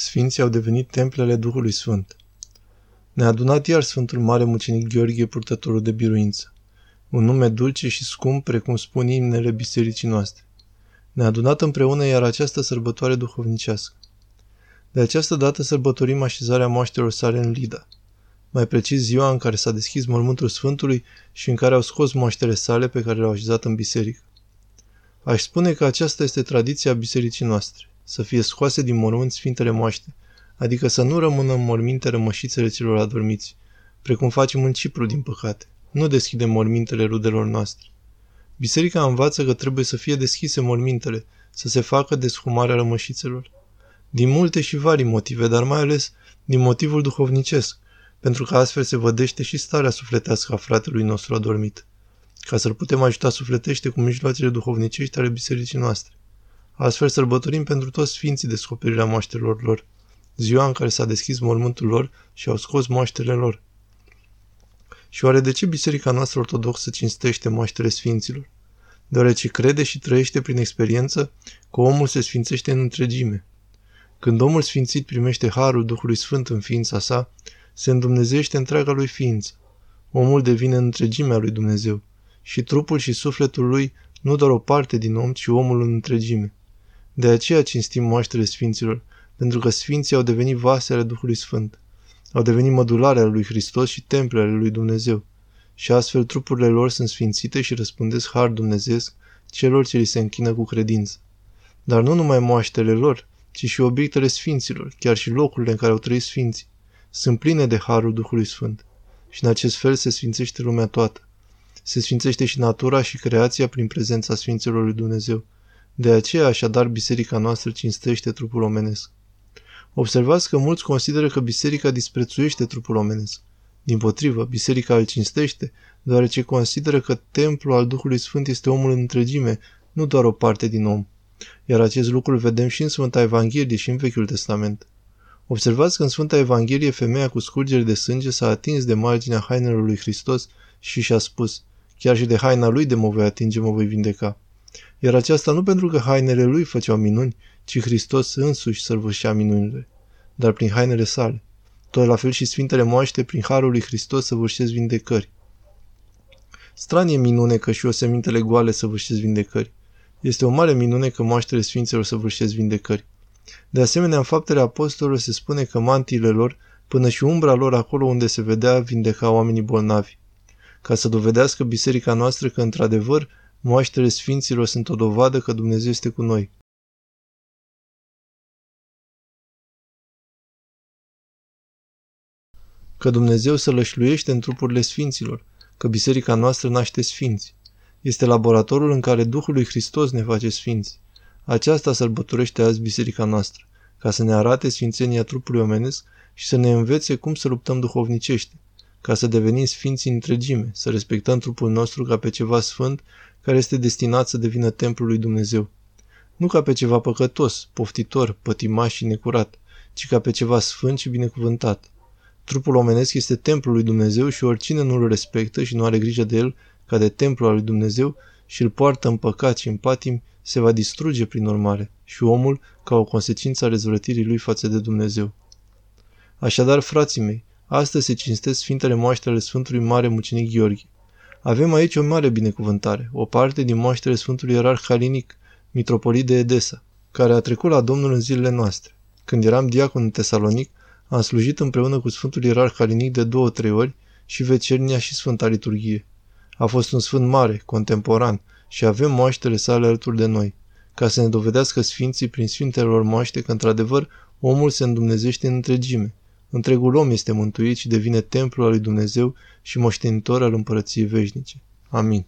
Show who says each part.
Speaker 1: Sfinții au devenit templele Duhului Sfânt. Ne-a adunat iar Sfântul Mare Mucenic Gheorghe, purtătorul de biruință. Un nume dulce și scump, precum spun imnele bisericii noastre. Ne-a adunat împreună iar această sărbătoare duhovnicească. De această dată sărbătorim așezarea moaștelor sale în Lida. Mai precis ziua în care s-a deschis mormântul Sfântului și în care au scos moaștele sale pe care le-au așezat în biserică. Aș spune că aceasta este tradiția bisericii noastre, să fie scoase din mormânt Sfintele Moaște, adică să nu rămână în morminte rămășițele celor adormiți, precum facem în Cipru, din păcate. Nu deschidem mormintele rudelor noastre. Biserica învață că trebuie să fie deschise mormintele, să se facă deshumarea rămășițelor. Din multe și vari motive, dar mai ales din motivul duhovnicesc, pentru că astfel se vădește și starea sufletească a fratelui nostru adormit, ca să-l putem ajuta sufletește cu mijloacele duhovnicești ale bisericii noastre. Astfel sărbătorim pentru toți sfinții descoperirea moaștelor lor, ziua în care s-a deschis mormântul lor și au scos moaștele lor. Și oare de ce biserica noastră ortodoxă cinstește moaștele sfinților? Deoarece crede și trăiește prin experiență că omul se sfințește în întregime. Când omul sfințit primește harul Duhului Sfânt în ființa sa, se îndumnezește întreaga lui ființă. Omul devine întregimea lui Dumnezeu și trupul și sufletul lui nu doar o parte din om, ci omul în întregime. De aceea cinstim moaștele sfinților, pentru că sfinții au devenit vase ale Duhului Sfânt. Au devenit mădulare ale lui Hristos și temple ale lui Dumnezeu. Și astfel trupurile lor sunt sfințite și răspândesc har dumnezeesc celor ce li se închină cu credință. Dar nu numai moaștele lor, ci și obiectele sfinților, chiar și locurile în care au trăit sfinții, sunt pline de harul Duhului Sfânt. Și în acest fel se sfințește lumea toată. Se sfințește și natura și creația prin prezența Sfinților lui Dumnezeu. De aceea, așadar, biserica noastră cinstește trupul omenesc. Observați că mulți consideră că biserica disprețuiește trupul omenesc. Din potrivă, biserica îl cinstește, deoarece consideră că templul al Duhului Sfânt este omul în întregime, nu doar o parte din om. Iar acest lucru îl vedem și în Sfânta Evanghelie și în Vechiul Testament. Observați că în Sfânta Evanghelie femeia cu scurgeri de sânge s-a atins de marginea hainelor lui Hristos și și-a spus, chiar și de haina lui de mă voi atinge, mă voi vindeca. Iar aceasta nu pentru că hainele lui făceau minuni, ci Hristos însuși sărbășea minunile, dar prin hainele sale. Tot la fel și Sfintele Moaște, prin Harul lui Hristos, săvârșesc vindecări. Stranie minune că și o semintele goale săvârșesc vindecări. Este o mare minune că moaștele Sfinților săvârșesc vindecări. De asemenea, în faptele apostolilor se spune că mantiile lor, până și umbra lor acolo unde se vedea, vindeca oamenii bolnavi. Ca să dovedească biserica noastră că, într-adevăr, moaștele Sfinților sunt o dovadă că Dumnezeu este cu noi. Că Dumnezeu se lășluiește în trupurile Sfinților, că biserica noastră naște Sfinți. Este laboratorul în care Duhul lui Hristos ne face Sfinți. Aceasta sărbătorește azi biserica noastră, ca să ne arate sfințenia trupului omenesc și să ne învețe cum să luptăm duhovnicește, ca să devenim sfinți în întregime, să respectăm trupul nostru ca pe ceva sfânt care este destinat să devină templul lui Dumnezeu. Nu ca pe ceva păcătos, poftitor, pătimaș și necurat, ci ca pe ceva sfânt și binecuvântat. Trupul omenesc este templul lui Dumnezeu și oricine nu îl respectă și nu are grijă de el ca de templu al lui Dumnezeu și îl poartă în păcat și în patim, se va distruge prin urmare și omul ca o consecință a rezvrătirii lui față de Dumnezeu. Așadar, frații mei, astăzi se cinstesc Sfintele Moaște ale Sfântului Mare Mucenic Gheorghe. Avem aici o mare binecuvântare, o parte din moaștele Sfântului Ierarh Halinic, mitropolit de Edesa, care a trecut la Domnul în zilele noastre. Când eram diacon în Tesalonic, am slujit împreună cu Sfântul Ierarh Halinic de două-trei ori și vecernia și Sfânta Liturghie. A fost un sfânt mare, contemporan, și avem moaștele sale alături de noi, ca să ne dovedească sfinții prin sfintelor moaște că, într-adevăr, omul se îndumnezește în întregime. Întregul om este mântuit și devine templul al lui Dumnezeu și moștenitor al împărăției veșnice. Amin.